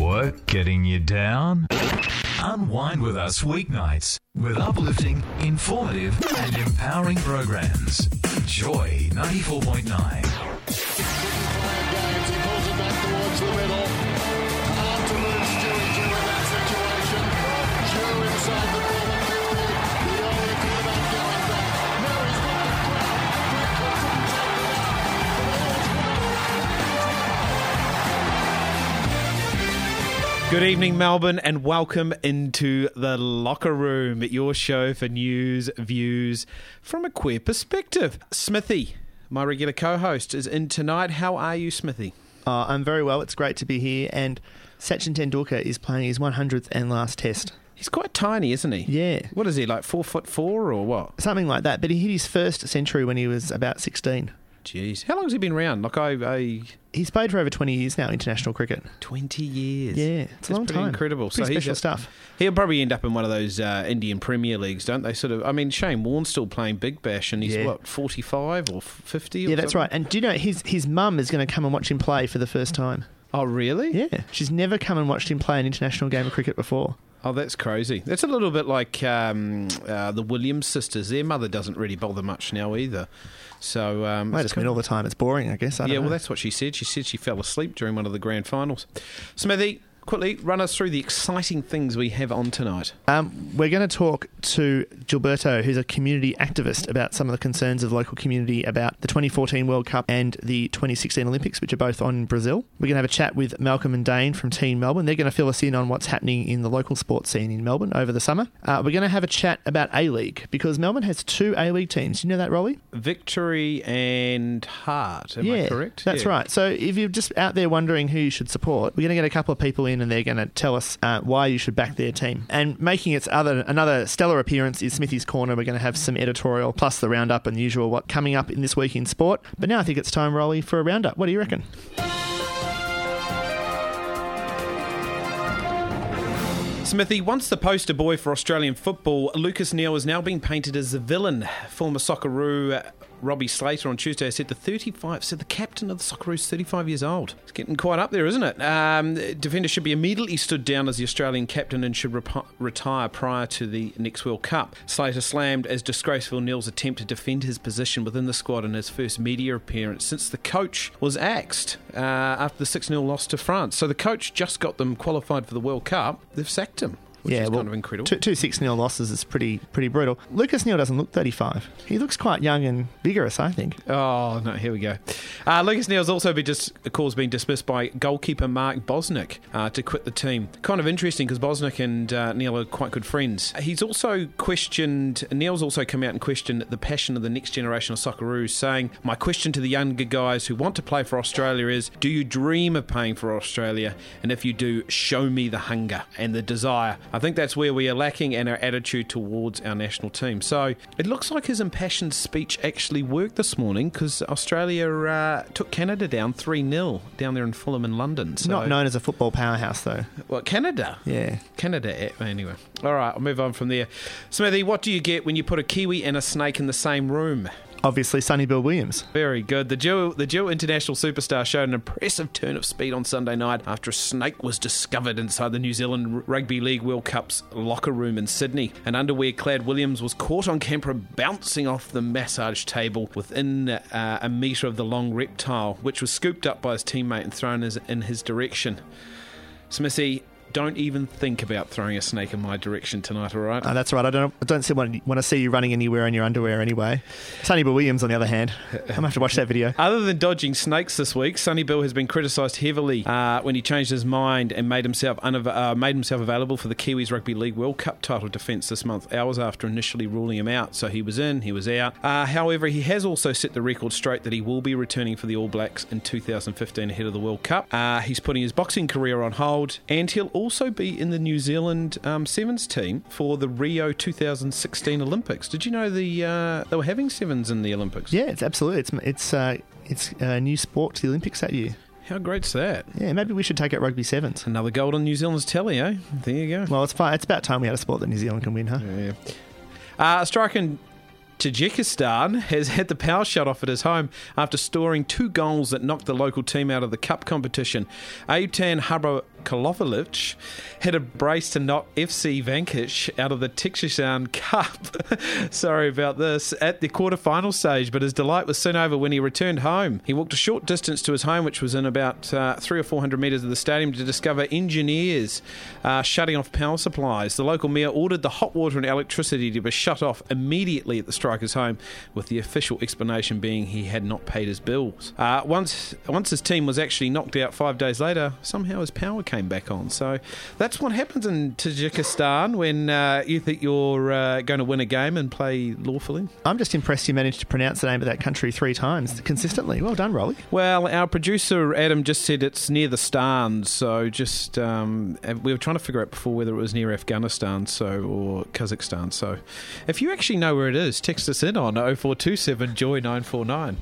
What, getting you down? Unwind with us weeknights with uplifting, informative, and empowering programs. Joy 94.9. Good evening, Melbourne, and welcome into the locker room, your show for news, views from a queer perspective. Smithy, my regular co host, is in tonight. How are you, Smithy? Uh, I'm very well. It's great to be here. And Sachin Tendulkar is playing his 100th and last test. He's quite tiny, isn't he? Yeah. What is he, like four foot four or what? Something like that. But he hit his first century when he was about 16. Jeez. How long has he been around? Like, I. I He's played for over 20 years now, international cricket. 20 years. Yeah, it's That's a long pretty time. incredible. Pretty he's special stuff. He'll probably end up in one of those uh, Indian Premier Leagues, don't they? Sort of. I mean, Shane Warne's still playing Big Bash, and he's Yeah. what forty-five or fifty? Yeah, that's right. And do you know his his mum is going to come and watch him play for the first time? Oh, really? Yeah, she's never come and watched him play an international game of cricket before. Oh, that's crazy. That's a little bit like um, uh, the Williams sisters. Their mother doesn't really bother much now either. So um, it's been kind all the time. It's boring, I guess. I yeah, well, know. that's what she said. She said she fell asleep during one of the grand finals. Smithy, quickly run us through the exciting things we have on tonight. Um, we're going to talk to Gilberto, who's a community activist, about some of the concerns of the local community about the 2014 World Cup and the 2016 Olympics, which are both on in Brazil. We're going to have a chat with Malcolm and Dane from Team Melbourne. They're going to fill us in on what's happening in the local sports scene in Melbourne over the summer. Uh, we're going to have a chat about A League because Melbourne has two A League teams. Do You know that, Rolly? Victory and Heart. Am yeah, I correct? That's Yeah. right. So if you're just out there wondering who you should support, we're going to get a couple of people in, and they're going to tell us uh, why you should back their team. And making its other another stellar appearance is Smithy's Corner. We're going to have some editorial plus the roundup and the usual what coming up in this week in sport. But now I think it's time, Rolly, for a roundup. What do you reckon? Smithy, once the poster boy for Australian football, Lucas Neill is now being painted as the villain. Former Socceroo Robbie Slater on Tuesday said the 35 said the captain of the Socceroos is 35 years old. It's getting quite up there, isn't it? Um, defender should be immediately stood down as the Australian captain and should retire prior to the next World Cup. Slater slammed as disgraceful Neill's attempt to defend his position within the squad in his first media appearance since the coach was axed uh, after the 6 0 loss to France. So the coach just got them qualified for the World Cup. They've sacked him, which is kind of incredible. Two, two six nil losses is pretty pretty brutal. Lucas Neill doesn't look 35. He looks quite young and vigorous, I think. Oh no! Here we go. Uh, Lucas Neill's also been just of course being dismissed by goalkeeper Mark Bosnich uh, to quit the team. Kind of interesting because Bosnich and uh, Neill are quite good friends. He's also questioned. Neill's also come out and questioned the passion of the next generation of Socceroos, saying, "My question to the younger guys who want to play for Australia is: Do you dream of playing for Australia? And if you do, show me the hunger and the desire." I think that's where we are lacking in our attitude towards our national team. So it looks like his impassioned speech actually worked this morning because Australia uh, took Canada down 3 0 down there in Fulham in London. So, Not known as a football powerhouse, though. Well, Canada. Yeah. Canada. eh, Anyway. All right, I'll move on from there. Smithy, what do you get when you put a Kiwi and a snake in the same room? Obviously, Sonny Bill Williams. Very good. The dual, the dual international superstar showed an impressive turn of speed on Sunday night after a snake was discovered inside the New Zealand Rugby League World Cup's locker room in Sydney. An underwear clad Williams was caught on camera bouncing off the massage table within uh, a metre of the long reptile, which was scooped up by his teammate and thrown in his direction. Smithy, don't even think about throwing a snake in my direction tonight, all right? Uh, that's right. I don't. I don't see, want, want to see you running anywhere in your underwear anyway. Sonny Bill Williams, on the other hand, I'm gonna have to watch that video. Other than dodging snakes this week, Sonny Bill has been criticised heavily uh, when he changed his mind and made himself unav- uh, made himself available for the Kiwis Rugby League World Cup title defence this month, hours after initially ruling him out. So he was in, he was out. Uh, however, he has also set the record straight that he will be returning for the All Blacks in 2015 ahead of the World Cup. Uh, he's putting his boxing career on hold, and he'll also be in the New Zealand um, sevens team for the Rio 2016 Olympics. Did you know the uh, they were having sevens in the Olympics? Yeah, it's absolutely. It's it's uh, it's a new sport to the Olympics that year. How great's that? Yeah, maybe we should take out rugby sevens. Another gold on New Zealand's telly, eh? There you go. Well, it's fine. It's about time we had a sport that New Zealand can win, huh? Yeah. Uh, striking Tajikistan has had the power shut off at his home after storing two goals that knocked the local team out of the cup competition. Ayutan Harakolovich had a brace to knock FC Vankish out of the Tajikistan Cup. Sorry about this. At the quarter-final stage, but his delight was soon over when he returned home. He walked a short distance to his home, which was in about uh, three or four hundred metres of the stadium, to discover engineers uh, shutting off power supplies. The local mayor ordered the hot water and electricity to be shut off immediately at the striker's home, with the official explanation being he had not paid his bills. Uh, once, once his team was actually knocked out five days later, somehow his power came back on. So that's what happens in Tajikistan when uh, you think you're uh, going to win a game and play lawfully. I'm just impressed you managed to pronounce the name of that country three times consistently. Well done, Rolly. Well, our producer Adam just said it's near the Stans, so just um, we were trying to figure out before whether it was near Afghanistan, so or Kazakhstan. So, if you actually know where it is, text us in on 0427 Joy 949.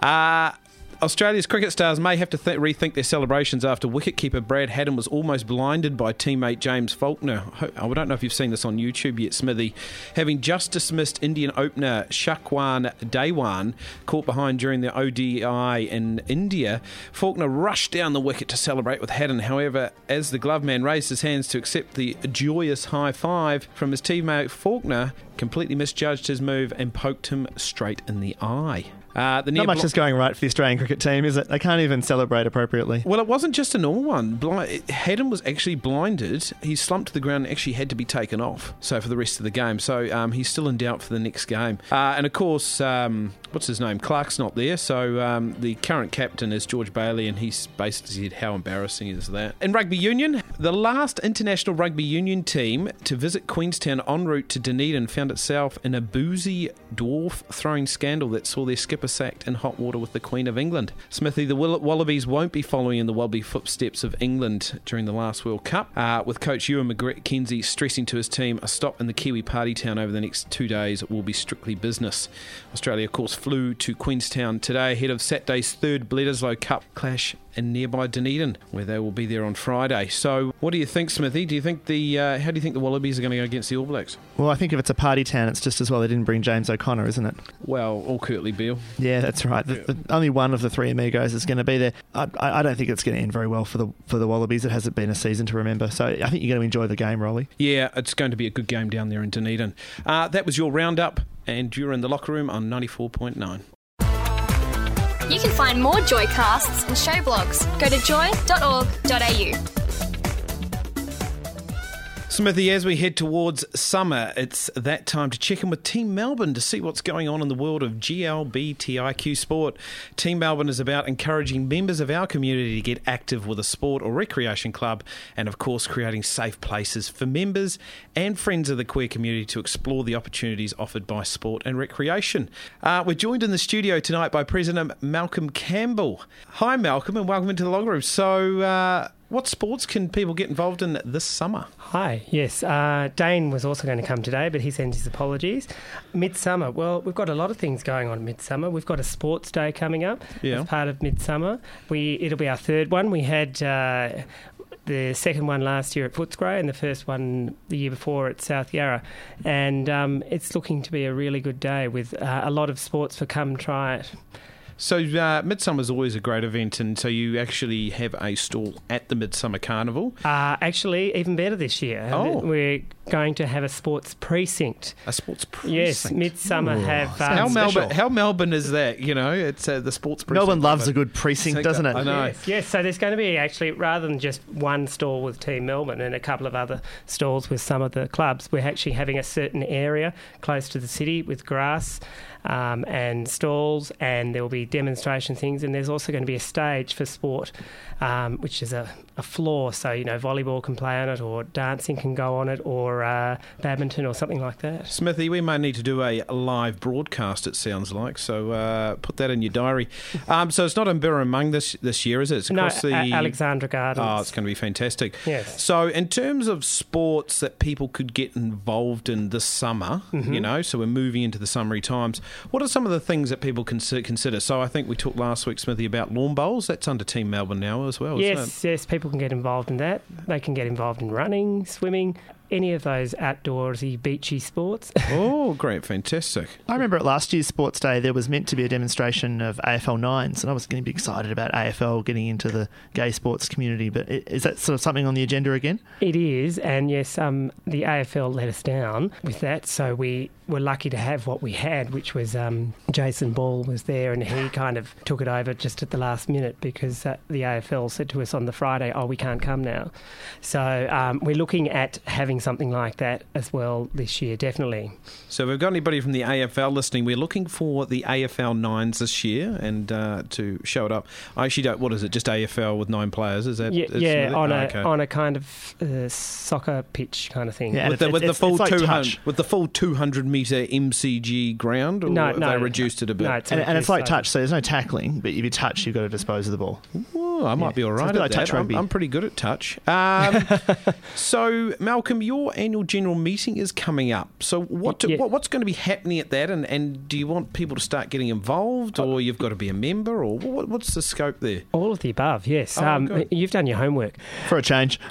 Uh, Australia's cricket stars may have to th- rethink their celebrations after wicketkeeper Brad Haddin was almost blinded by teammate James Faulkner. I don't know if you've seen this on YouTube yet, Smithy. Having just dismissed Indian opener Shikhar Dhawan, caught behind during the ODI in India, Faulkner rushed down the wicket to celebrate with Haddin. However, as the glove man raised his hands to accept the joyous high five from his teammate Faulkner, completely misjudged his move and poked him straight in the eye. Uh, the Not much is going right for the Australian cricket team, is it? They can't even celebrate appropriately. Well, it wasn't just a normal one. Haddin was actually blinded. He slumped to the ground and actually had to be taken off. So for the rest of the game, so um, he's still in doubt for the next game. Uh, and of course, um, what's his name? Clarke's not there. So um, the current captain is George Bailey, and he's basically said how embarrassing is that. In rugby union, the last international rugby union team to visit Queenstown en route to Dunedin found itself in a boozy dwarf throwing scandal that saw their skipper sacked in hot water with the Queen of England. Smithy, the Wallabies won't be following in the wobbly footsteps of England during the last World Cup, uh, with coach Ewen McKenzie stressing to his team a stop in the Kiwi party town over the next two days will be strictly business. Australia, of course, flew to Queenstown today ahead of Saturday's third Bledisloe Cup clash in nearby Dunedin, where they will be there on Friday. So, what do you think, Smithy? Do you think the uh, how do you think the Wallabies are going to go against the All Blacks? Well, I think if it's a party town, it's just as well they didn't bring James O'Connor, isn't it? Well, or Kurtley Beale. Yeah, that's right. The, the, only one of the three amigos is going to be there. I, I, don't think it's going to end very well for the for the Wallabies. It hasn't been a season to remember, so I think you're going to enjoy the game, Rolly. Yeah, it's going to be a good game down there in Dunedin. Uh, that was your roundup, and you're in the locker room on ninety four point nine. You can find more Joycasts and show blogs. Go to joy.org.au. Smithy, as we head towards summer, it's that time to check in with Team Melbourne to see what's going on in the world of GLBTIQ sport. Team Melbourne is about encouraging members of our community to get active with a sport or recreation club, and of course, creating safe places for members and friends of the queer community to explore the opportunities offered by sport and recreation. Uh, we're joined in the studio tonight by President Malcolm Campbell. Hi, Malcolm, and welcome into the long room. So, uh, what sports can people get involved in this summer? Hi, yes. Uh, Dane was also going to come today, but he sends his apologies. Midsummer, well, we've got a lot of things going on Midsummer. We've got a sports day coming up yeah. as part of Midsummer. We It'll be our third one. We had uh, the second one last year at Footscray and the first one the year before at South Yarra. And um, it's looking to be a really good day with uh, a lot of sports for come try it. So uh, Midsummer is always a great event, and so you actually have a stall at the Midsummer Carnival. Uh, actually, even better this year. Oh. We're going to have a sports precinct. A sports precinct. Yes, Midsummer Ooh. have. how Um, Melbourne? How Melbourne is that? You know, it's uh, the sports precinct. Melbourne loves of a good precinct, doesn't it? I know. Yes, yes, so there's going to be actually, rather than just one stall with Team Melbourne and a couple of other stalls with some of the clubs, we're actually having a certain area close to the city with grass um, and stalls, and there will be demonstration things, and there's also going to be a stage for sport, um, which is a, a floor. So you know, volleyball can play on it, or dancing can go on it, or uh, badminton, or something like that. Smithy, we may need to do a live broadcast. It sounds like so. Uh, put that in your diary. Um, so it's not in Birrarung this this year, is it? It's No, across the A- Alexandra Gardens. Oh, it's going to be fantastic. Yes. So, in terms of sports that people could get involved in this summer, Mm-hmm. you know, so we're moving into the summery times. What are some of the things that people can consider? So, I think we talked last week, Smithy, about lawn bowls. That's under Team Melbourne now as well. isn't Yes, yes, people can get involved in that. They can get involved in running, swimming, any of those outdoorsy, beachy sports. Oh, great, fantastic. I remember at last year's Sports Day, there was meant to be a demonstration of AFL nines, and I was going to be excited about AFL getting into the gay sports community. But is that sort of something on the agenda again? It is, and yes, um, the AFL let us down with that. So we were lucky to have what we had, which was um, Jason Ball was there, and he kind of took it over just at the last minute because uh, the AFL said to us on the Friday, "Oh, we can't come now." So um, we're looking at having something like that as well this year, definitely. So, if we've got anybody from the AFL listening, we're looking for the AFL nines this year and uh, to show it up. I actually don't, what is it, just AFL with nine players? Is that Yeah, is yeah on Oh, a okay. on a kind of uh, soccer pitch kind of thing. Yeah, with the, with the full it's like two touch. with the full two hundred meter MCG ground, or No, have no, they reduced it a bit? No, it's And, and it's like so- touch, so there's no tackling, but if you touch, you've got to dispose of the ball. Oh, I might Yeah. be all right So it's a at like that. touch I'm. I'm pretty good at touch. Um, so, Malcolm, your annual general meeting is coming up. So, what, Yeah. what what's going to be happening at that? And, and do you want people to start getting involved, or you've got to be a member, or what, what's the scope there? All of the above, yes. Oh, um, you've done your homework. For a change.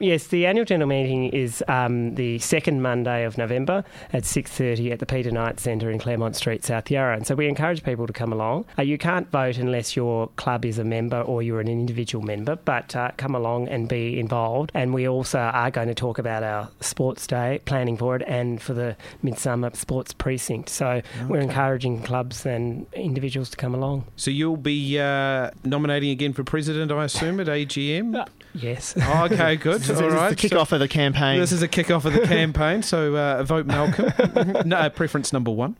Yes, the annual general meeting is um, the second Monday of November at 6.30 at the Peter Knight Centre in Claremont Street, South Yarra. And so we encourage people to come along. Uh, you can't vote unless your club is a member or you're an individual member, but uh, come along and be involved. And we also are going to talk about our sports day, planning for it, and for the Midsummer Sports Precinct. So we're encouraging clubs and individuals to come along. So, you'll be uh, nominating again for president, I assume, at AGM? Yes. Oh, okay, good. This all is right. the kickoff of the campaign. This is a kick-off of the campaign, so uh, vote Malcolm. no, uh, preference number one.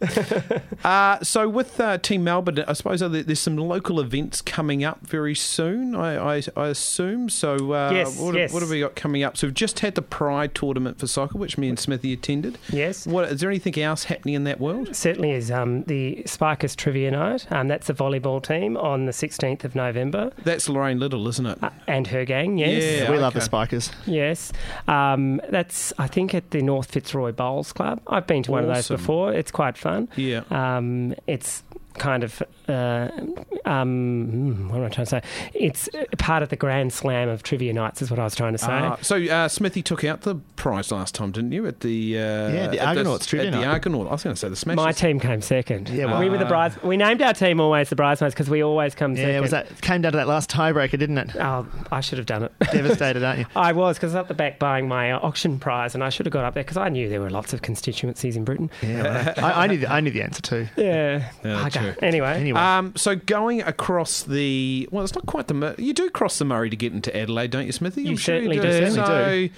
Uh, so with uh, Team Melbourne, I suppose there's some local events coming up very soon. I, I, I assume. So uh, Yes, what, yes. what have we got coming up? So we've just had the Pride tournament for soccer, which me and Smithy attended. Yes. What is there anything else happening in that world? Certainly is um, the Spikers Trivia Night. Um, that's a volleyball team on the 16th of November. That's Lorraine Little, isn't it? Uh, and her gang, yes. Yeah. we love the okay. Spikers. Yes. Um, that's, I think, at the North Fitzroy Bowls Club. I've been to one of those before. It's quite fun. Yeah. Um, it's kind of, uh, um, hmm, what am I trying to say? It's uh, part of the Grand Slam of Trivia Nights, is what I was trying to say. Ah, so uh, Smithy took out the prize last time, didn't you? At the uh, Yeah, the at Argonauts trivia At the night. Argonaut. I was going to say the Smashers. My team came second. Yeah, well- we were the brides. We named our team always the bridesmaids because we always come second. Yeah, was that came down to that last tiebreaker, didn't it? Oh, I should have done it. Devastated, aren't you? I was because I was up the back buying my uh, auction prize, and I should have got up there because I knew there were lots of constituencies in Britain. Yeah, well, I, I knew the, I knew the answer too. Yeah. Yeah, Bugger. true. Anyway, Anyway, Um, so going across the well, it's not quite the Mur- you do cross the Murray to get into Adelaide, don't you, Smithy? You I'm sure certainly you do. do. Certainly so,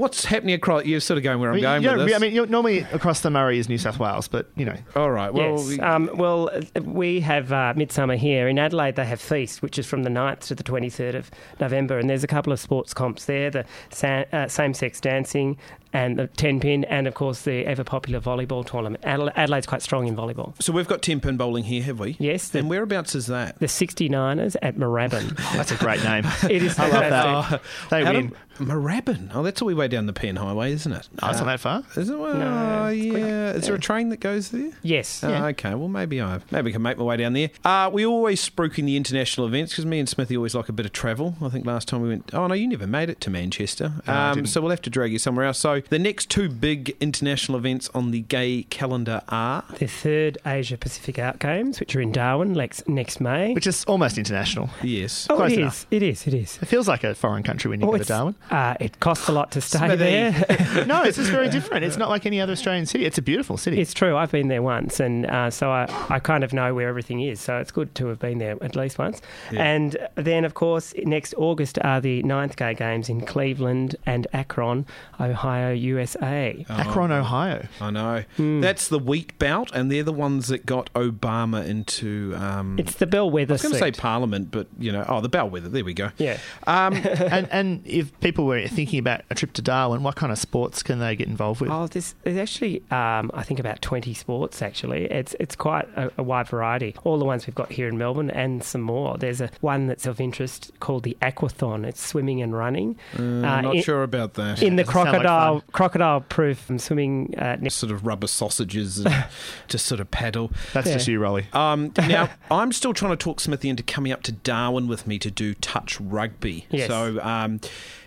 what's happening across? You're sort of going where I'm I mean, going you with this. I mean, normally across the Murray is New South Wales, but you know, all right. Well, yes. we- Um, well, uh, we have uh, Midsummer here. In Adelaide, they have Feast, which is from the 9th to the 23rd of November. And there's a couple of sports comps there the sa- uh, same sex dancing and the 10 pin, and of course the ever popular volleyball tournament. Adela- Adelaide's quite strong in volleyball. so we've got ten pin bowling here, have we? Yes, the, And whereabouts is that? the 69ers at Moorabbin. that's a great name. it is I love fantastic. that. They Adam- win. Moorabbin. Oh, that's all the way down the Penn Highway, isn't it? Oh, it's not that far. Is it? Well, No, it's quick. yeah. Is there a train that goes there? Yes. Oh, Yeah. okay, well maybe I maybe I can make my way down there. Uh, we always spruik in the international events because me and Smithy always like a bit of travel. I think last time we went. Oh no, you never made it to Manchester. No, I um, didn't. so we'll have to drag you somewhere else. So the next two big international events on the gay calendar are. The third Asia Pacific Out Games, which are in Darwin next, next May. Which is almost international. Yes. oh, close it is. enough. It is. It is. It feels like a foreign country when you Oh, go to Darwin. Uh, it costs a lot to stay Smithy. there. no, it's just very different. It's not like any other Australian city. It's a beautiful city. It's true. I've been there once, and uh, so I, I kind of know where everything is. So it's good to have been there at least once. And then, of course, next August are the ninth Gay Games in Cleveland and Akron, Ohio USA. Akron, Ohio. I know. Hmm. That's the wheat belt, and they're the ones that got Obama into. Um, It's the bellwether I was going to say. Parliament, but you know, oh, the bellwether. There we go. Yeah. Um, and and if people were thinking about a trip to Darwin, what kind of sports can they get involved with? Oh, there's, there's actually, um, I think about 20 sports actually. It's it's quite a, a wide variety. All the ones we've got here in Melbourne and some more. There's a one that's of interest called the Aquathon. It's swimming and running. I'm Uh, not in, sure about that. In the Doesn't like crocodile fun. Crocodile proof from swimming. Uh, ne- sort of rubber sausages and just sort of paddle. That's yeah. just you, Rolly. Um, now, I'm still trying to talk Smithy into coming up to Darwin with me to do touch rugby. Yes. So, um,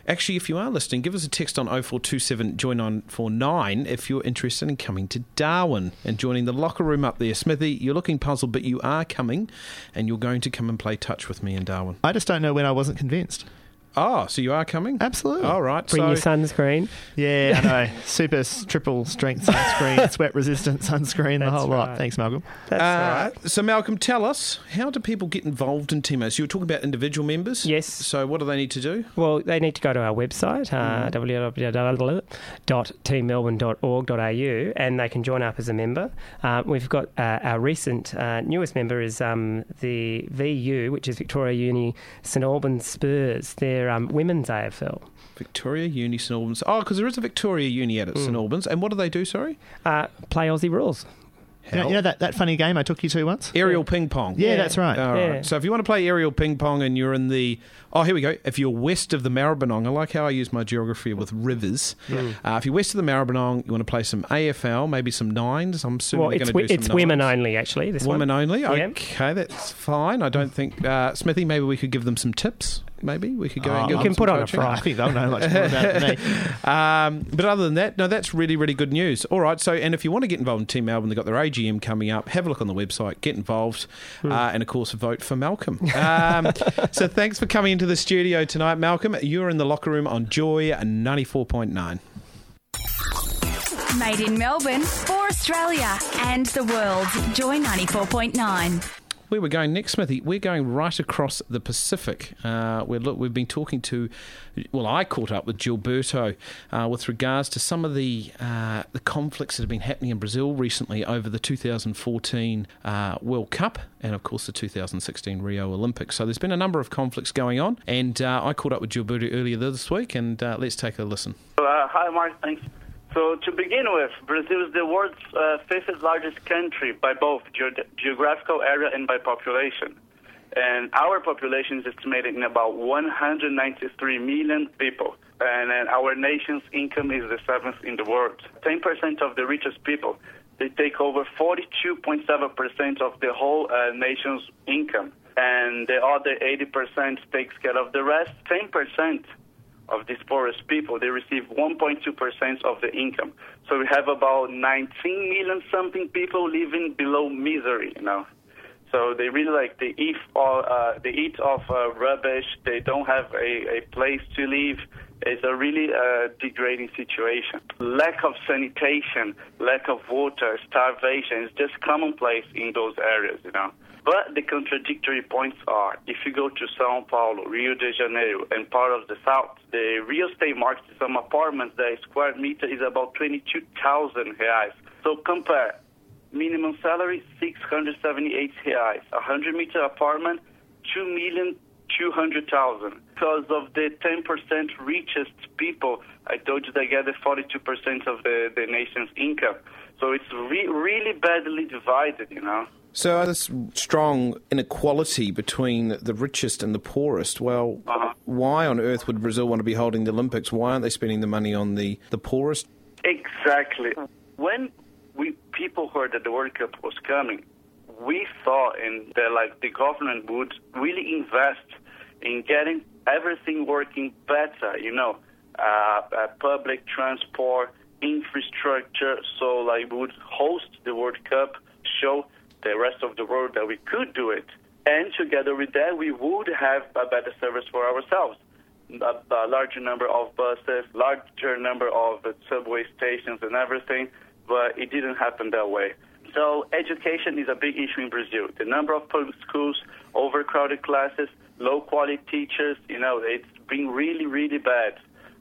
actually, if you are listening, give us a text on 0427 join 949 if you're interested in coming to Darwin and joining the locker room up there. Smithy, you're looking puzzled, but you are coming and you're going to come and play touch with me in Darwin. I just don't know when I wasn't convinced. Oh, so you are coming? Absolutely. All right. bring so, your sunscreen. Yeah, I know. Super triple strength sunscreen, sweat resistant sunscreen, the That's whole lot. Thanks, Malcolm. That's Uh, right. So, Malcolm, tell us how do people get involved in Timos? You were talking about individual members. Yes. So, what do they need to do? Well, they need to go to our website, uh, Mm-hmm. www.teammelbourne.org.au, and they can join up as a member. Uh, we've got uh, our recent uh, newest member is um, the VU, which is Victoria Uni St Albans Spurs. They're um, women's AFL. Victoria Uni St Albans. Oh, because there is a Victoria Uni at St Albans. And what do they do? Sorry, Uh, play Aussie rules. You know, you know that, that funny game I took you to once? aerial ping pong. Yeah, Yeah. that's right. All right. Yeah. So if you want to play aerial ping pong and you're in the oh here we go. If you're west of the Maribyrnong, I like how I use my geography with rivers. Uh, if you're west of the Maribyrnong, you want to play some AFL, maybe some nines. I'm assuming Well, you're it's, going to do it's some women nines. only, actually. This Women one. only. Yeah. Okay, that's fine. I don't think uh, Smithy. Maybe we could give them some tips. Maybe we could go and Oh, give You them can some put on a coaching. frock. I think they'll know much more about it. Um, but other than that, no, that's really, really good news. All right, so and if you want to get involved in Team Melbourne, they've got their AGM coming up. Have a look on the website, get involved, uh, and of course, vote for Malcolm. Um, so thanks for coming into the studio tonight, Malcolm. You're in the locker room on Joy 94.9. Made in Melbourne for Australia and the world. Joy 94.9. Where we're going next, Smithy? We're going right across the Pacific. Uh, we're, look, we've been talking to, well, I caught up with Gilberto uh, with regards to some of the uh, the conflicts that have been happening in Brazil recently over the 2014 uh, World Cup and, of course, the 2016 Rio Olympics. So there's been a number of conflicts going on, and uh, I caught up with Gilberto earlier this week, and uh, let's take a listen. Hi, Mark. Thanks. So, to begin with, Brazil is the world's uh, fifth largest country by both ge- geographical area and by population. And our population is estimated in about 193 million people. And then our nation's income is the seventh in the world. 10% of the richest people, they take over 42.7% of the whole uh, nation's income. And the other 80% takes care of the rest. 10% of these poorest people, they receive 1.2% of the income. So we have about 19 million something people living below misery, you know. So they really like they eat all, uh, they eat off uh, rubbish. They don't have a, a place to live. It's a really uh, degrading situation. Lack of sanitation, lack of water, starvation is just commonplace in those areas, you know. But the contradictory points are if you go to Sao Paulo, Rio de Janeiro, and part of the south, the real estate market, some apartments, the square meter is about 22,000 reais. So compare minimum salary 678 reais, 100 meter apartment 2,200,000. Because of the 10% richest people, I told you they get the 42% of the, the nation's income. So it's re- really badly divided, you know. So this strong inequality between the richest and the poorest. Well, Uh-huh. why on earth would Brazil want to be holding the Olympics? Why aren't they spending the money on the, the poorest? Exactly. When we people heard that the World Cup was coming, we thought in that like the government would really invest in getting everything working better. You know, uh, uh, public transport, infrastructure. So like we would host the World Cup, show the rest of the world that we could do it, and together with that, we would have a better service for ourselves a, a larger number of buses, larger number of subway stations and everything, but it didn't happen that way. So education is a big issue in Brazil. The number of public schools, overcrowded classes, low quality teachers, you know, it's been really, really bad.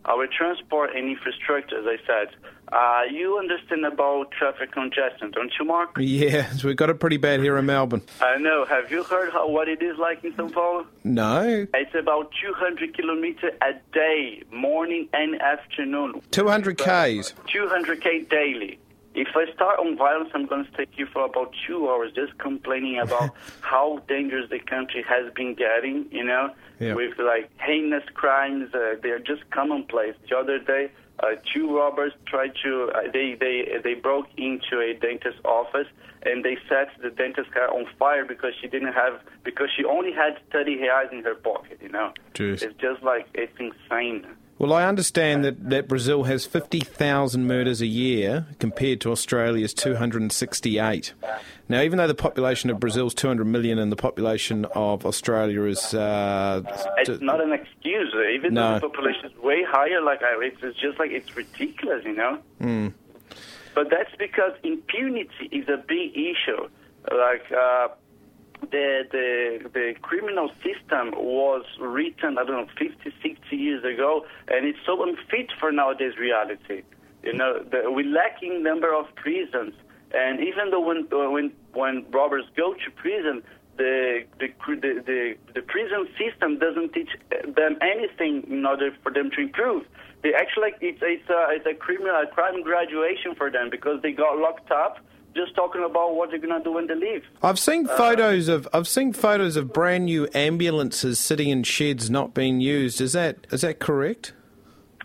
our transport and infrastructure, as I said. Uh, you understand about traffic congestion, don't you, Mark? Yeah, so we've got it pretty bad here in Melbourne. I know. Have you heard how, what it is like in São Paulo? No. It's about 200 kilometers a day, morning and afternoon. 200 Ks. 200k daily. If I start on violence, I'm going to take you for about two hours just complaining about how dangerous the country has been getting, you know, with like heinous crimes. Uh, they're just commonplace. The other day, uh, two robbers tried to, uh, they, they, they broke into a dentist's office and they set the dentist's car on fire because she didn't have, because she only had 30 reais in her pocket, you know. Jeez. It's just like, it's insane. Well, I understand that, that Brazil has 50,000 murders a year compared to Australia's 268. Now, even though the population of Brazil is 200 million and the population of Australia is. Uh, It's not an excuse. Even No. though the population is way higher, like I, it's, it's just like it's ridiculous, you know. Hmm. But that's because impunity is a big issue. Like uh, the the the criminal system was written, I don't know, 50, 60 years ago, and it's so unfit for nowadays reality. You know, the, we lacking number of prisons, and even though when uh, when when robbers go to prison, the the the the, the prison system doesn't teach them anything in order for them to improve. They actually it's it's a it's a criminal a crime graduation for them because they got locked up just talking about what they're gonna do when they leave. I've seen uh, photos of I've seen photos of brand new ambulances sitting in sheds not being used. Is that is that correct?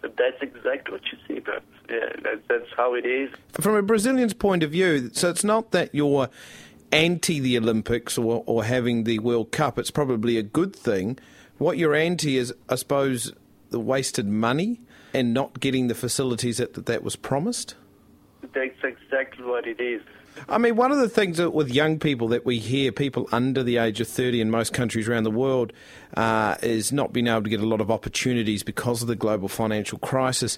That's exactly what you see, but yeah, that, that's how it is. From a Brazilian's point of view, so it's not that you're anti the Olympics or, or having the World Cup. It's probably a good thing. What you're anti is, I suppose, the wasted money and not getting the facilities that that, that was promised. That's exactly what it is. I mean, one of the things that with young people that we hear, people under the age of 30 in most countries around the world, uh, is not being able to get a lot of opportunities because of the global financial crisis.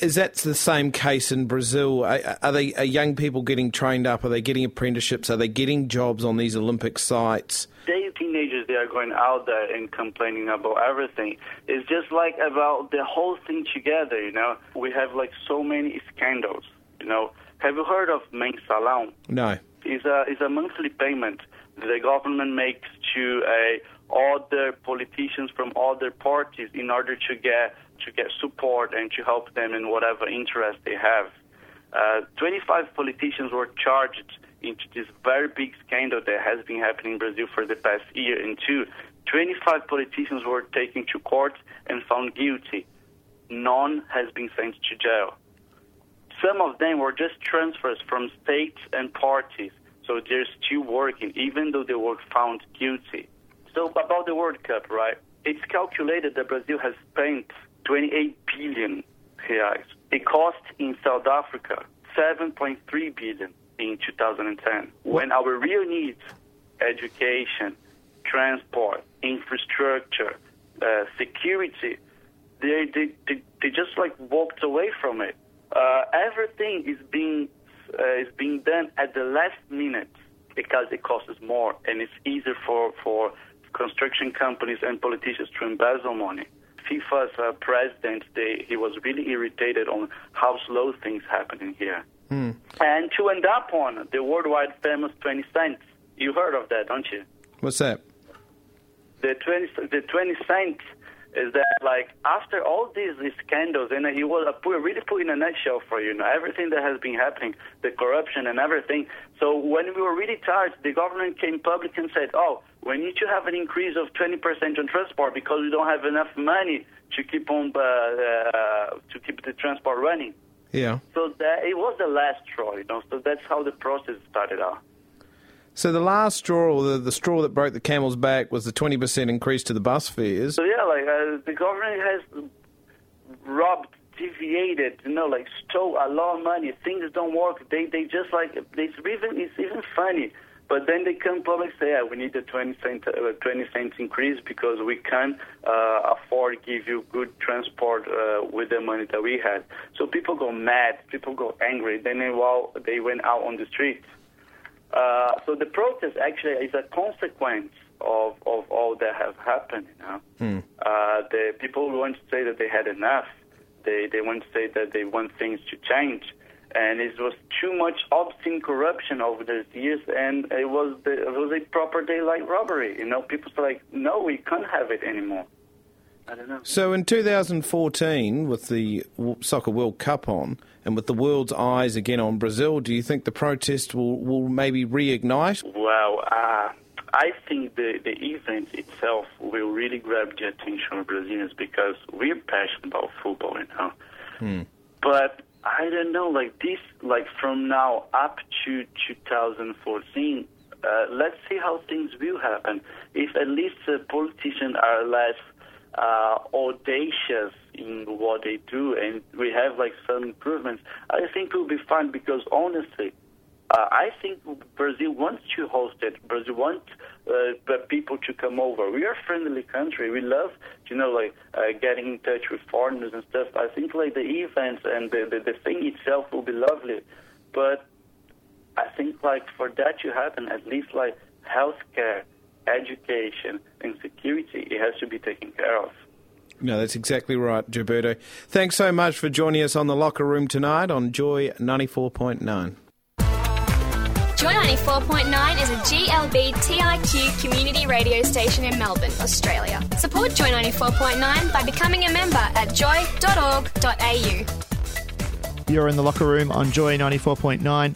Is that the same case in Brazil? Are, are they are young people getting trained up? Are they getting apprenticeships? Are they getting jobs on these Olympic sites? They teenagers they are going out there and complaining about everything. It's just like about the whole thing together, you know. We have like so many scandals, you know. Have you heard of Mensalão? No. It's a it's a monthly payment that the government makes to uh, other politicians from other parties in order to get to get support and to help them in whatever interest they have. Uh, 25 politicians were charged into this very big scandal that has been happening in Brazil for the past year and two. 25 politicians were taken to court and found guilty. None has been sent to jail. Some of them were just transfers from states and parties, so they're still working, even though they were found guilty. So about the World Cup, right? It's calculated that Brazil has spent 28 billion reais. It cost in South Africa 7.3 billion in 2010. When our real needs, education, transport, infrastructure, uh, security, they, they, they, they just like walked away from it. Uh, everything is being uh, is being done at the last minute because it costs more and it's easier for for construction companies and politicians to embezzle money. FIFA's uh, president, they, he was really irritated on how slow things happening here. And to end up on the worldwide famous 20 cents. You heard of that, don't you? What's that? the 20 the 20 cents is that like after all these, these scandals and he was put, really put in a nutshell for you, you know everything that has been happening the corruption and everything. So when we were really tired the government came public and said oh we need to have an increase of 20% on transport because we don't have enough money to keep on uh, uh, to keep the transport running. Yeah. so that it was the last straw you know so that's how the process started out So the last straw, or the, the straw that broke the camel's back, was the 20% increase to the bus fares. So yeah, like uh, the government has robbed, deviated, you know, like stole a lot of money. Things don't work. They they just like it's even it's even funny. But then they come public say, yeah, we need a 20 cent, uh, 20 cents increase because we can't uh, afford to give you good transport uh, with the money that we had. So people go mad, people go angry. Then they, while they went out on the streets. Uh, so the protest actually is a consequence of, of all that have happened. You know, uh, the people want to say that they had enough, They they went to say that they want things to change, and it was too much obscene corruption over those years, and it was the, it was a proper daylight robbery. You know, people were like, no, we can't have it anymore. I don't know. So in 2014, with the Soccer World Cup on, and with the world's eyes again on Brazil, do you think the protest will, will maybe reignite? Well, uh, I think the, the event itself will really grab the attention of Brazilians because we're passionate about football, you know. But I don't know, like this, like from now up to 2014, uh, let's see how things will happen. If at least uh, politicians are less uh, audacious in what they do and we have like some improvements, I think we'll be fine because honestly, uh, I think Brazil wants to host it. Brazil wants uh, the people to come over. We are a friendly country. We love, you know, like uh, getting in touch with foreigners and stuff. I think like the events and the, the the thing itself will be lovely, but I think like for that to happen, at least like healthcare, education, and security, it has to be taken care of. No, that's exactly right, Gilberto. Thanks so much for joining us on the locker room tonight on Joy 94.9. Joy 94.9 is a GLBTIQ community radio station in Melbourne, Australia. Support Joy 94.9 by becoming a member at joy.org.au. You're in the locker room on Joy 94.9.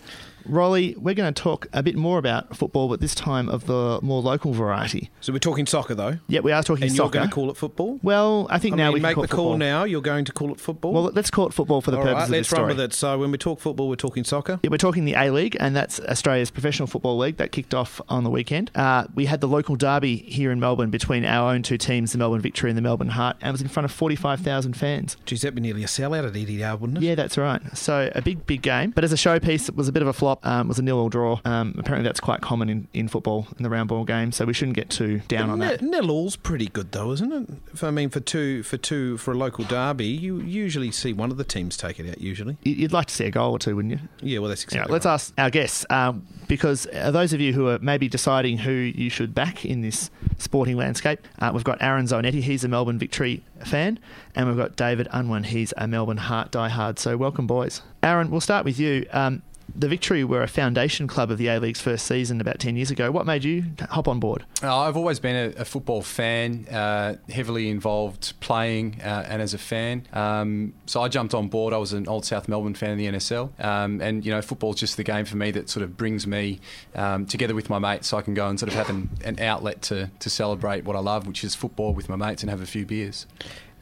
Rolly, we're going to talk a bit more about football, but this time of the more local variety. So we're talking soccer, though. Yeah, we are talking And soccer. you're going to call it football? well, I think I now mean, we make the call football. now. You're going to call it football? Well, let's call it football for the All purpose right, of let's run with it. So when we talk football, we're talking soccer. Yeah, we're talking the A League, and that's Australia's professional football league that kicked off on the weekend. Uh, we had the local derby here in Melbourne between our own two teams, the Melbourne Victory and the Melbourne Heart, and it was in front of 45,000 fans. Geez, that'd be nearly a sellout at Howe, wouldn't it? Yeah, that's right. So a big, big game. But as a showpiece, it was a bit of a flop. Um, it was a nil-all draw. Um, apparently, that's quite common in, in football in the round ball game. So we shouldn't get too down on that. Nil all's pretty good though, isn't it? If, I mean, for two, for two, for a local derby, you usually see one of the teams take it out. Usually, You'd like to see a goal or two, wouldn't you? yeah. Well, that's Yeah, exactly. let's right. ask our guests um, because uh, those of you who are maybe deciding who you should back in this sporting landscape, uh, we've got Aaron Zonetti. He's a Melbourne Victory fan, and we've got David Unwin. He's a Melbourne Heart diehard. So welcome, boys. Aaron, we'll start with you. Um, the Victory were a foundation club of the A League's first season about ten years ago. What made you hop on board? Uh, I've always been a, a football fan, uh, heavily involved playing uh, and as a fan. Um, so I jumped on board. I was an old South Melbourne fan of the NSL, um, and you know, football's just the game for me that sort of brings me um, together with my mates, so I can go and sort of have an, an outlet to to celebrate what I love, which is football with my mates and have a few beers.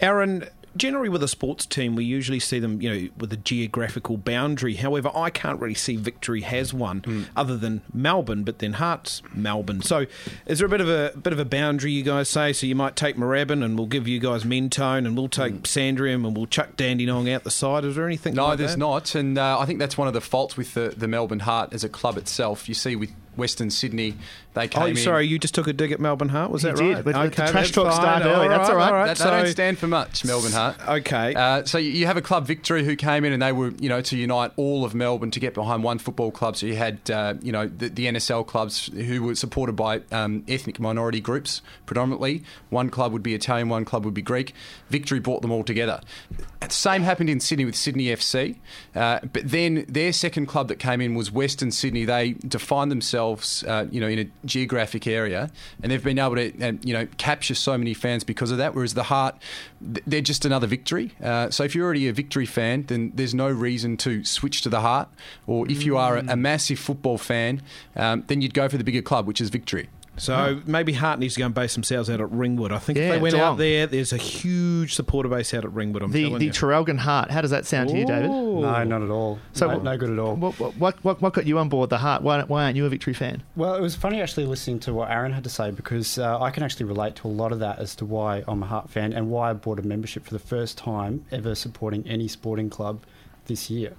Aaron, generally with a sports team, we usually see them, you know, with a geographical boundary. However, I can't really see Victory has one other than Melbourne, but then Hearts Melbourne. So, is there a bit of a bit of a boundary you guys say? So you might take Moorabbin and we'll give you guys Mentone, and we'll take Sandringham and we'll chuck Dandenong out the side. Is there anything? No, like there's that? not, and uh, I think that's one of the faults with the, the Melbourne Heart as a club itself. You see with Western Sydney, they came Oh, in. sorry, you just took a dig at Melbourne Heart. Was He that did, right? but the trash talk started early. That's all right. That, So- they don't stand for much, Melbourne Heart. Okay. Uh, so you- you have a club victory who came in and they were, you know, to unite all of Melbourne to get behind one football club. So you had, uh, you know, the, the NSL clubs who were supported by um, ethnic minority groups predominantly. One club would be Italian, one club would be Greek. Victory brought them all together. The same happened in Sydney with Sydney FC. Uh, but then their second club that came in was Western Sydney. They defined themselves, uh, you know, in a geographic area, and they've been able to, uh, you know, capture so many fans because of that. Whereas the Heart, they're just another victory. Uh, so if you're already a victory fan, then there's no reason to switch to the Heart. Or if you are a, a massive football fan, um, then you'd go for the bigger club, which is victory. So maybe Heart needs to go and base themselves out at Ringwood. I think Yeah, if they went Geelong. out there, there's a huge supporter base out at Ringwood. I'm The telling the you. Traralgon Heart. How does that sound to you, David? No, not at all. So no, no good at all. What, what, what, what got you on board the Heart? Why, why aren't you a Victory fan? Well, it was funny actually listening to what Aaron had to say because uh, I can actually relate to a lot of that as to why I'm a Heart fan and why I bought a membership for the first time ever supporting any sporting club this year.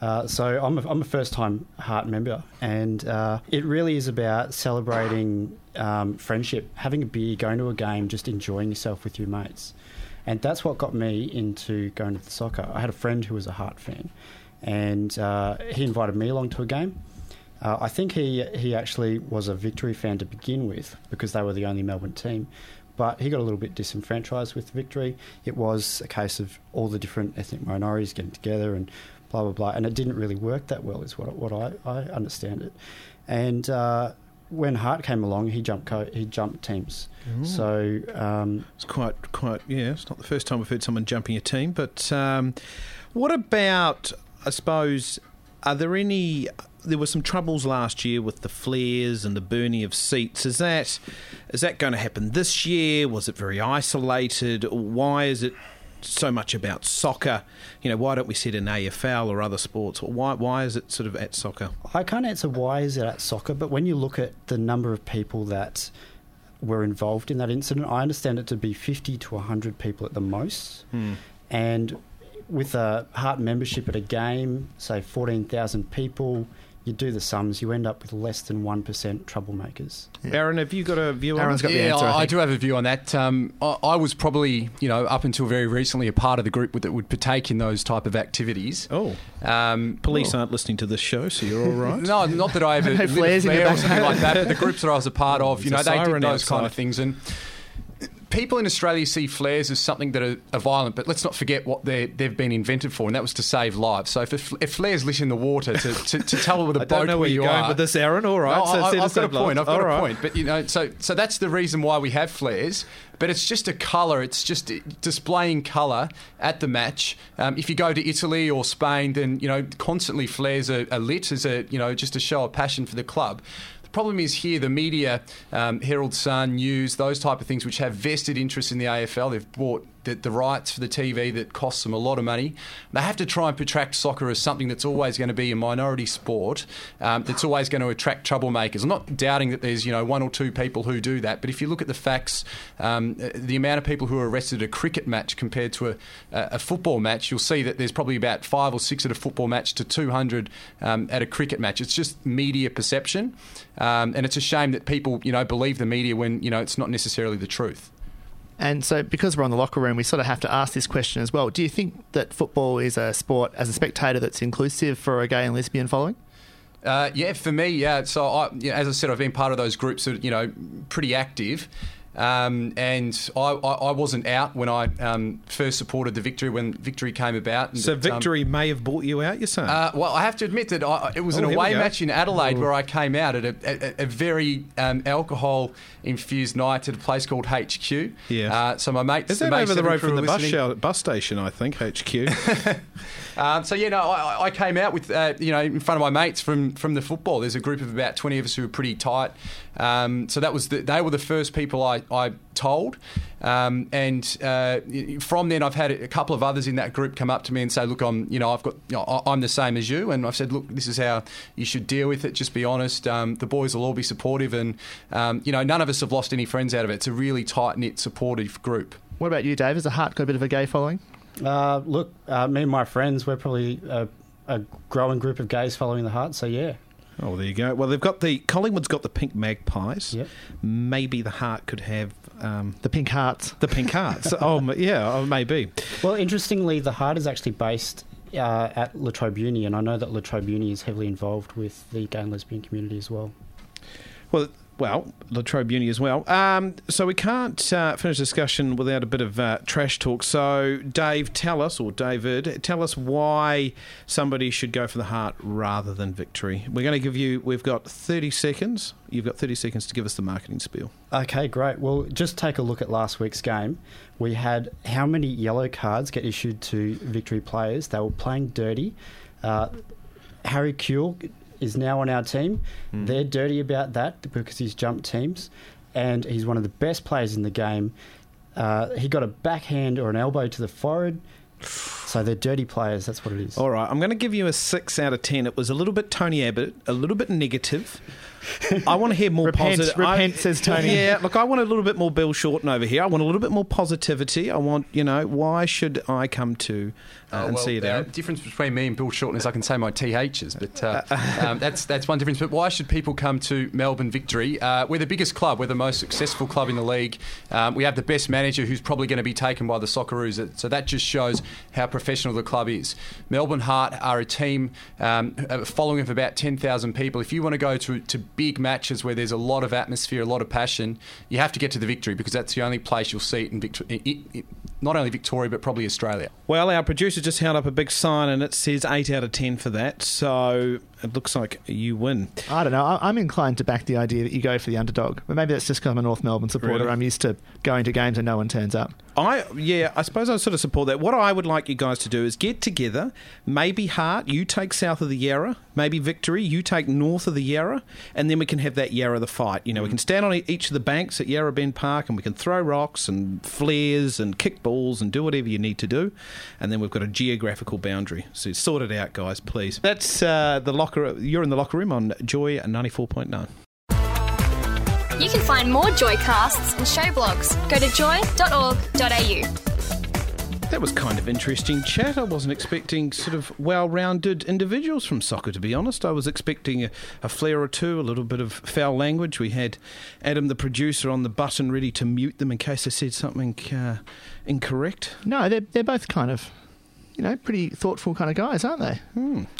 Uh, so I'm a, I'm a first time Heart member, and uh, it really is about celebrating um, friendship, having a beer, going to a game, just enjoying yourself with your mates. And that's what got me into going to the soccer. I had a friend who was a Heart fan, and uh, he invited me along to a game. Uh, I think he he actually was a Victory fan to begin with because they were the only Melbourne team. but he got a little bit disenfranchised with victory. It was a case of all the different ethnic minorities getting together and blah blah blah, and it didn't really work that well, is what what I, I understand it. And uh, when Heart came along, he jumped co- he jumped teams. So um, It's quite, quite, yeah. It's not the first time we've heard someone jumping a team, but um, what about? I suppose, are there any? There were some troubles last year with the flares and the burning of seats. Is that is that going to happen this year? Was it very isolated? Why is it so much about soccer? You know, why don't we sit in AFL or other sports? Or Why why is it sort of at soccer? I can't answer why is it at soccer, but when you look at the number of people that were involved in that incident, I understand it to be 50 to 100 people at the most. Hmm. And with a Heart membership at a game, say 14,000 people, you do the sums, you end up with less than 1% troublemakers. Aaron, have you got a view on Aaron's it? got the yeah, answer. I I, I do have a view on that. Um, I, I was probably, you know, up until very recently, a part of the group that would partake in those type of activities. Oh, Um, police aren't listening to this show, so you're all right. No, not that I ever No lit a flares in your flare or something like that. But the groups that I was a part of, you There's know, they did siren those kind of things. And people in Australia see flares as something that are, are violent, but let's not forget what they they've been invented for, and that was to save lives. So if, if flares lit in the water to, to, to tell with a boat don't where you you're going are, with this, Aaron. All right, no, so I, I've got a point. I've got All a right. point. But you know, so so that's the reason why we have flares. But it's just a colour. It's just displaying colour at the match. Um, if you go to Italy or Spain, then you know constantly flares are, are lit as a you know just a show of passion for the club. The problem is here the media, um, Herald Sun, News, those type of things, which have vested interests in the AFL. They've bought the, the rights for the TV that costs them a lot of money. They have to try and protract soccer as something that's always going to be a minority sport, um, that's always going to attract troublemakers. I'm not doubting that there's you know one or two people who do that, but if you look at the facts, um, the amount of people who are arrested at a cricket match compared to a, a football match, you'll see that there's probably about five or six at a football match to 200 um, at a cricket match. It's just media perception, um, and it's a shame that people you know believe the media when you know it's not necessarily the truth. And so, because we're on the locker room, we sort of have to ask this question as well. Do you think that football is a sport, as a spectator, that's inclusive for a gay and lesbian following? Uh, yeah, for me, yeah. So, I, as I said, I've been part of those groups that you know pretty active. Um, and I, I, I wasn't out when I um, first supported the victory when victory came about. So But, um, victory may have bought you out. You're saying? Uh, well, I have to admit that I, it was Oh, an away match in Adelaide where I came out at a, a, a very um, alcohol-infused night at a place called HQ. Yeah. Uh, so my mates, Is that over the road from the bus, show, bus station? I think HQ. Um, so yeah, no, I, I came out with uh, you know in front of my mates from from the football. There's a group of about twenty of us who were pretty tight. Um, so that was the, they were the first people I, I told, um, and uh, from then I've had a couple of others in that group come up to me and say, look, I'm you know I've got you know, I'm the same as you, and I've said, look, this is how you should deal with it. Just be honest. Um, the boys will all be supportive, and um, you know none of us have lost any friends out of it. It's a really tight knit, supportive group. What about you, Dave? Has the heart got a bit of a gay following? Uh, look, uh, me and my friends, we're probably a, a growing group of gays following the heart, so yeah. oh, there you go. Well, they've got the Collingwood's got the pink magpies. Yep. Maybe the Heart could have um, The pink hearts. the pink hearts. oh, yeah, oh, maybe. Well, interestingly, the heart is actually based uh, at La Trobe, and I know that La Trobe is heavily involved with the gay and lesbian community as well. Well, well, La Trobe as well. Um, so we can't uh, finish discussion without a bit of uh, trash talk. So, Dave, tell us, or David, tell us why somebody should go for the heart rather than victory. We're going to give you. We've got thirty seconds. You've got thirty seconds to give us the marketing spiel. Okay, great. Well, just take a look at last week's game. We had how many yellow cards get issued to victory players? They were playing dirty. Uh, Harry Kewell is now on our team. They're dirty about that because he's jumped teams, and he's one of the best players in the game. Uh, he got a backhand or an elbow to the forehead. So they're dirty players. That's what it is. All right, I'm going to give you a six out of ten. It was a little bit Tony Abbott, a little bit negative. I want to hear more Repent, positive. repent, I- says Tony. Yeah, look, I want a little bit more Bill Shorten over here. I want a little bit more positivity. I want, you know, why should I come to uh, and well, see it the difference between me and Bill Shorten is I can say my THs, but uh, um, that's that's one difference. But why should people come to Melbourne Victory? Uh, we're the biggest club. We're the most successful club in the league. Um, we have the best manager, who's probably going to be taken by the Socceroos. So that just shows how professional the club is. Melbourne Heart are a team, um, a following of about ten thousand people. If you want to go to to big matches where there's a lot of atmosphere, a lot of passion, you have to get to the victory because that's the only place you'll see it in Victor- it, it, not only Victoria but probably Australia. Well, our producer just held up a big sign and it says 8 out of 10 for that. So it looks like you win. I don't know. I- I'm inclined to back the idea that you go for the underdog, but maybe that's just because I'm a North Melbourne supporter. Really? I'm used to going to games and no one turns up. I yeah, I suppose I sort of support that. What I would like you guys to do is get together. Maybe Heart, you take south of the Yarra. Maybe Victory, you take north of the Yarra, and then we can have that Yarra the fight. You know, we can stand on e- each of the banks at Yarra Bend Park, and we can throw rocks and flares and kick balls and do whatever you need to do, and then we've got a geographical boundary. So sort it out, guys, please. That's uh, the locker. You're in the locker room on Joy ninety four point nine. You can find more Joycasts and show blogs. Go to joy.org.au. That was kind of interesting chat. I wasn't expecting sort of well-rounded individuals from soccer, to be honest. I was expecting a, a flair or two, a little bit of foul language. We had Adam, the producer, on the button ready to mute them in case I said something uh, incorrect. No, they're, they're both kind of, you know, pretty thoughtful kind of guys, aren't they?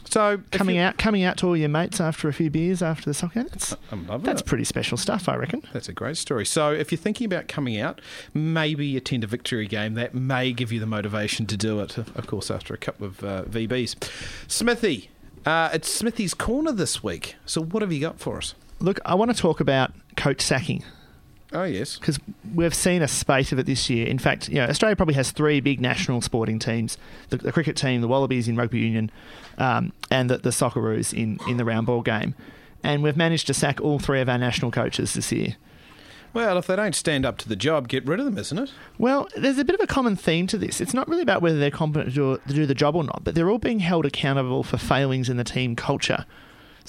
So Coming out, coming out to all your mates after a few beers after the soccer. That's, I'm loving that's it. pretty special stuff, I reckon. That's a great story. So, if you're thinking about coming out, maybe attend a victory game. That may give you the motivation to do it. Of course, after a couple of uh, VBs. Smithy, uh, it's Smithy's corner this week. So, what have you got for us? Look, I want to talk about coach sacking Oh yes, because we've seen a spate of it this year. In fact, you know, Australia probably has three big national sporting teams: the, the cricket team, the Wallabies in rugby union, um, and the, the Socceroos in in the round ball game. And we've managed to sack all three of our national coaches this year. Well, if they don't stand up to the job, get rid of them, isn't it? Well, there's a bit of a common theme to this. It's not really about whether they're competent to do, to do the job or not, but they're all being held accountable for failings in the team culture.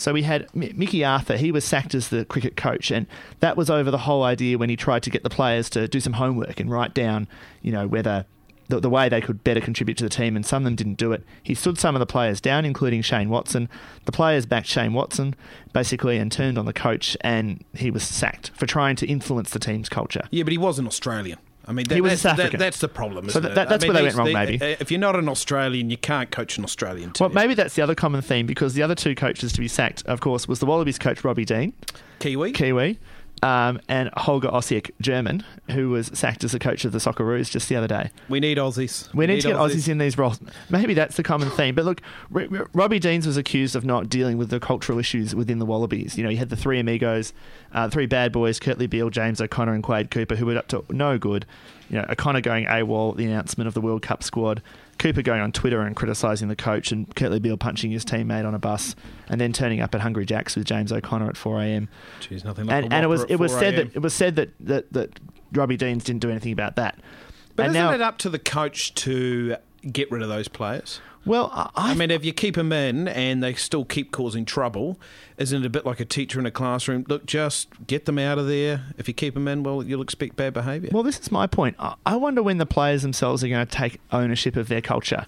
So we had Mickey Arthur, he was sacked as the cricket coach, and that was over the whole idea when he tried to get the players to do some homework and write down, you know, whether the, the way they could better contribute to the team, and some of them didn't do it. He stood some of the players down, including Shane Watson. The players backed Shane Watson, basically, and turned on the coach, and he was sacked for trying to influence the team's culture. Yeah, but he was an Australian. I mean, that, He was that's, South that- African. that's the problem. So that- that- that's I mean, where they went wrong, they- maybe. Uh, if you're not an Australian, you can't coach an Australian team. Well, maybe that's the other common theme because the other two coaches to be sacked, of course, was the Wallabies coach Robbie Dean, Kiwi. Kiwi, um, and Holger Osieck, German, who was sacked as the coach of the Socceroos just the other day. We need Aussies. We need, to get Aussies in these roles. Maybe that's the common theme. But look, R- R- Robbie Deans was accused of not dealing with the cultural issues within the Wallabies. You know, you had the three amigos, uh, three bad boys, Kurtley Beale, James O'Connor, and Quade Cooper, who were up to no good. You know, O'Connor going AWOL at the announcement of the World Cup squad, Cooper going on Twitter and criticising the coach, and Kurtley Beale punching his teammate on a bus, and then turning up at Hungry Jack's with James O'Connor at 4 a.m. Jeez, nothing like And, and it was it was said that it was said that that, that Robbie Deans didn't do anything about that. But and isn't now, it up to the coach to get rid of those players? Well, I, I mean, if you keep them in and they still keep causing trouble, isn't it a bit like a teacher in a classroom? Look, just get them out of there. If you keep them in, well, you'll expect bad behaviour. Well, this is my point. I- I wonder when the players themselves are going to take ownership of their culture.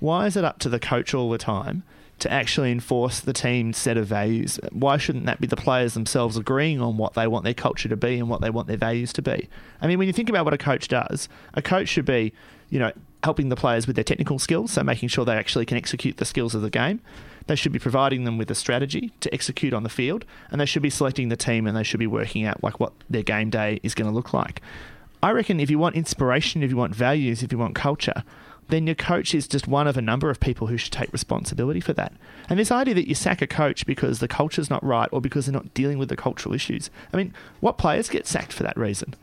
Why is it up to the coach all the time to actually enforce the team's set of values? Why shouldn't that be the players themselves agreeing on what they want their culture to be and what they want their values to be? I mean, when you think about what a coach does, a coach should be, you know, helping the players with their technical skills, so making sure they actually can execute the skills of the game. They should be providing them with a strategy to execute on the field, and they should be selecting the team and they should be working out like what their game day is going to look like. I reckon if you want inspiration, if you want values, if you want culture, then your coach is just one of a number of people who should take responsibility for that. And this idea that you sack a coach because the culture's not right or because they're not dealing with the cultural issues. I mean, what players get sacked for that reason?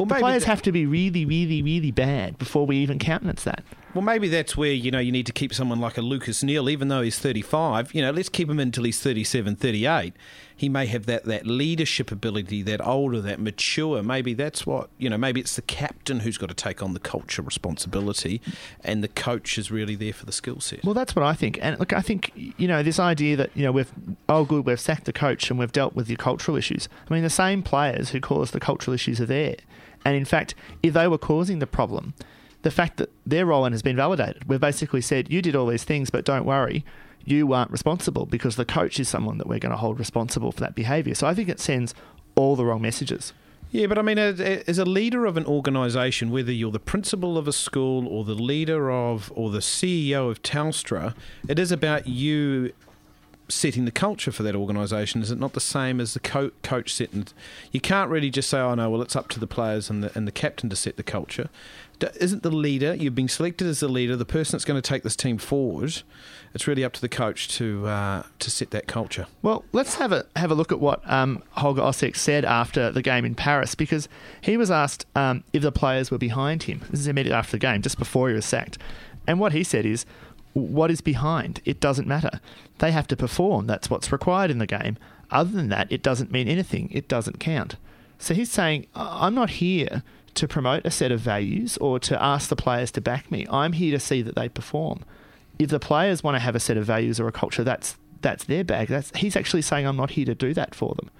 Well, the players th- have to be really, really, really bad before we even countenance that. Well, maybe that's where, you know, you need to keep someone like a Lucas Neill, even though he's 35. You know, let's keep him until he's 37, 38. He may have that, that leadership ability, that older, that mature. Maybe that's what, you know, maybe it's the captain who's got to take on the culture responsibility and the coach is really there for the skill set. Well, that's what I think. And look, I think you know this idea that you know we've oh good we've sacked the coach and we've dealt with the cultural issues. I mean, the same players who cause the cultural issues are there, and in fact, if they were causing the problem, the fact that their role in has been validated. We've basically said you did all these things, but don't worry. You aren't responsible because the coach is someone that we're going to hold responsible for that behaviour. So I think it sends all the wrong messages. Yeah, but I mean, as- a leader of an organisation, whether you're the principal of a school or the leader of or the CEO of Telstra, it is about you setting the culture for that organisation? Is it not the same as the co- coach setting? You can't really just say, "Oh no, well it's up to the players and the and the captain to set the culture." D- Isn't the leader? You've been selected as the leader, the person that's going to take this team forward. It's really up to the coach to uh, to set that culture. Well, let's have a have a look at what um, Holger Osieck said after the game in Paris because he was asked um, if the players were behind him. This is immediately after the game, just before he was sacked, and what he said is, "What is behind? It doesn't matter. They have to perform. That's what's required in the game. Other than that, it doesn't mean anything. It doesn't count." So he's saying, "I- "I'm not here." To promote a set of values or to ask the players to back me. I'm here to see that they perform if the players want to have a set of values or a culture, that's that's their bag. That's he's actually saying I'm not here to do that for them.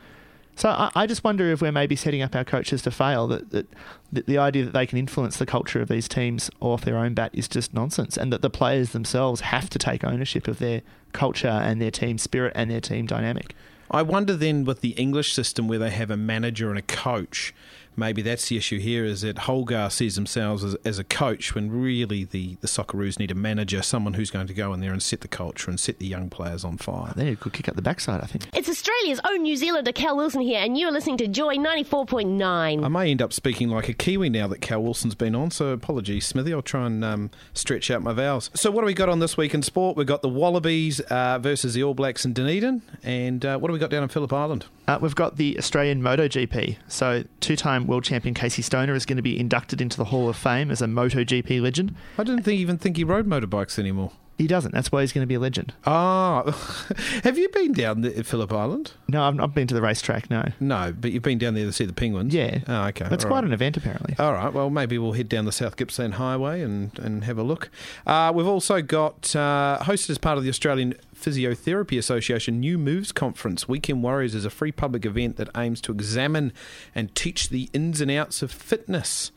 So I, I just wonder if we're maybe setting up our coaches to fail. That, that that the idea that they can influence the culture of these teams off their own bat is just nonsense, and that the players themselves have to take ownership of their culture and their team spirit and their team dynamic. I wonder then with the English system where they have a manager and a coach, maybe that's the issue here is that Holger sees themselves as, as a coach when really the, the Socceroos need a manager, someone who's going to go in there and set the culture and set the young players on fire. They could kick up the backside, I think. It's Australia's own New Zealander, Cal Wilson here, and you are listening to Joy 94.9. I may end up speaking like a Kiwi now that Cal Wilson's been on, so apologies, Smithy. I'll try and um, stretch out my vowels. So, what do we got on this week in sport? We've got the Wallabies uh, versus the All Blacks in Dunedin, and uh, what do we got down in Phillip Island? Uh, we've got the Australian MotoGP. So, two time world champion Casey Stoner is going to be inducted into the Hall of Fame as a MotoGP legend. I didn't think, even think he rode motorbikes anymore. He doesn't. That's why he's going to be a legend. Ah, have you been down the Phillip Island? No, I've not been to the racetrack, no. No, but you've been down there to see the penguins. Yeah. Oh, okay. That's all quite right. an event, apparently. All right. Well, maybe we'll head down the South Gippsland Highway and, and have a look. Uh, we've also got uh, hosted as part of the Australian Physiotherapy Association New Moves Conference. Weekend Warriors is a free public event that aims to examine and teach the ins and outs of fitness.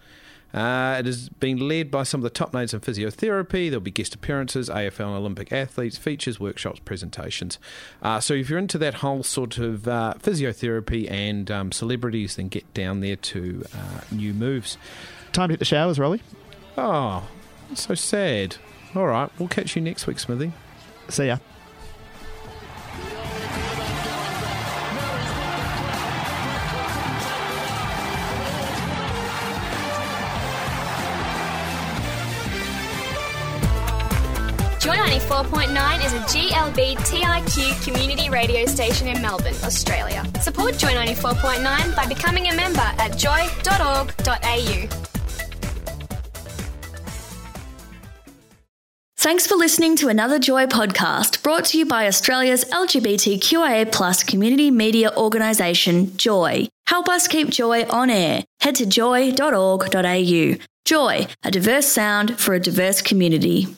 Uh, it has been led by some of the top names in physiotherapy. There'll be guest appearances, AFL and Olympic athletes, features, workshops, presentations. Uh, so if you're into that whole sort of uh, physiotherapy and um, celebrities, then get down there to uh, New Moves. Time to hit the showers, Rolly. Oh, so sad. All right, we'll catch you next week, Smithy. See ya. 94.9 is a GLBTIQ community radio station in Melbourne, Australia. Support Joy 94.9 by becoming a member at joy.org.au. Thanks for listening to another Joy podcast brought to you by Australia's LGBTQIA plus community media organisation, Joy. Help us keep Joy on air. Head to joy.org.au. Joy, a diverse sound for a diverse community.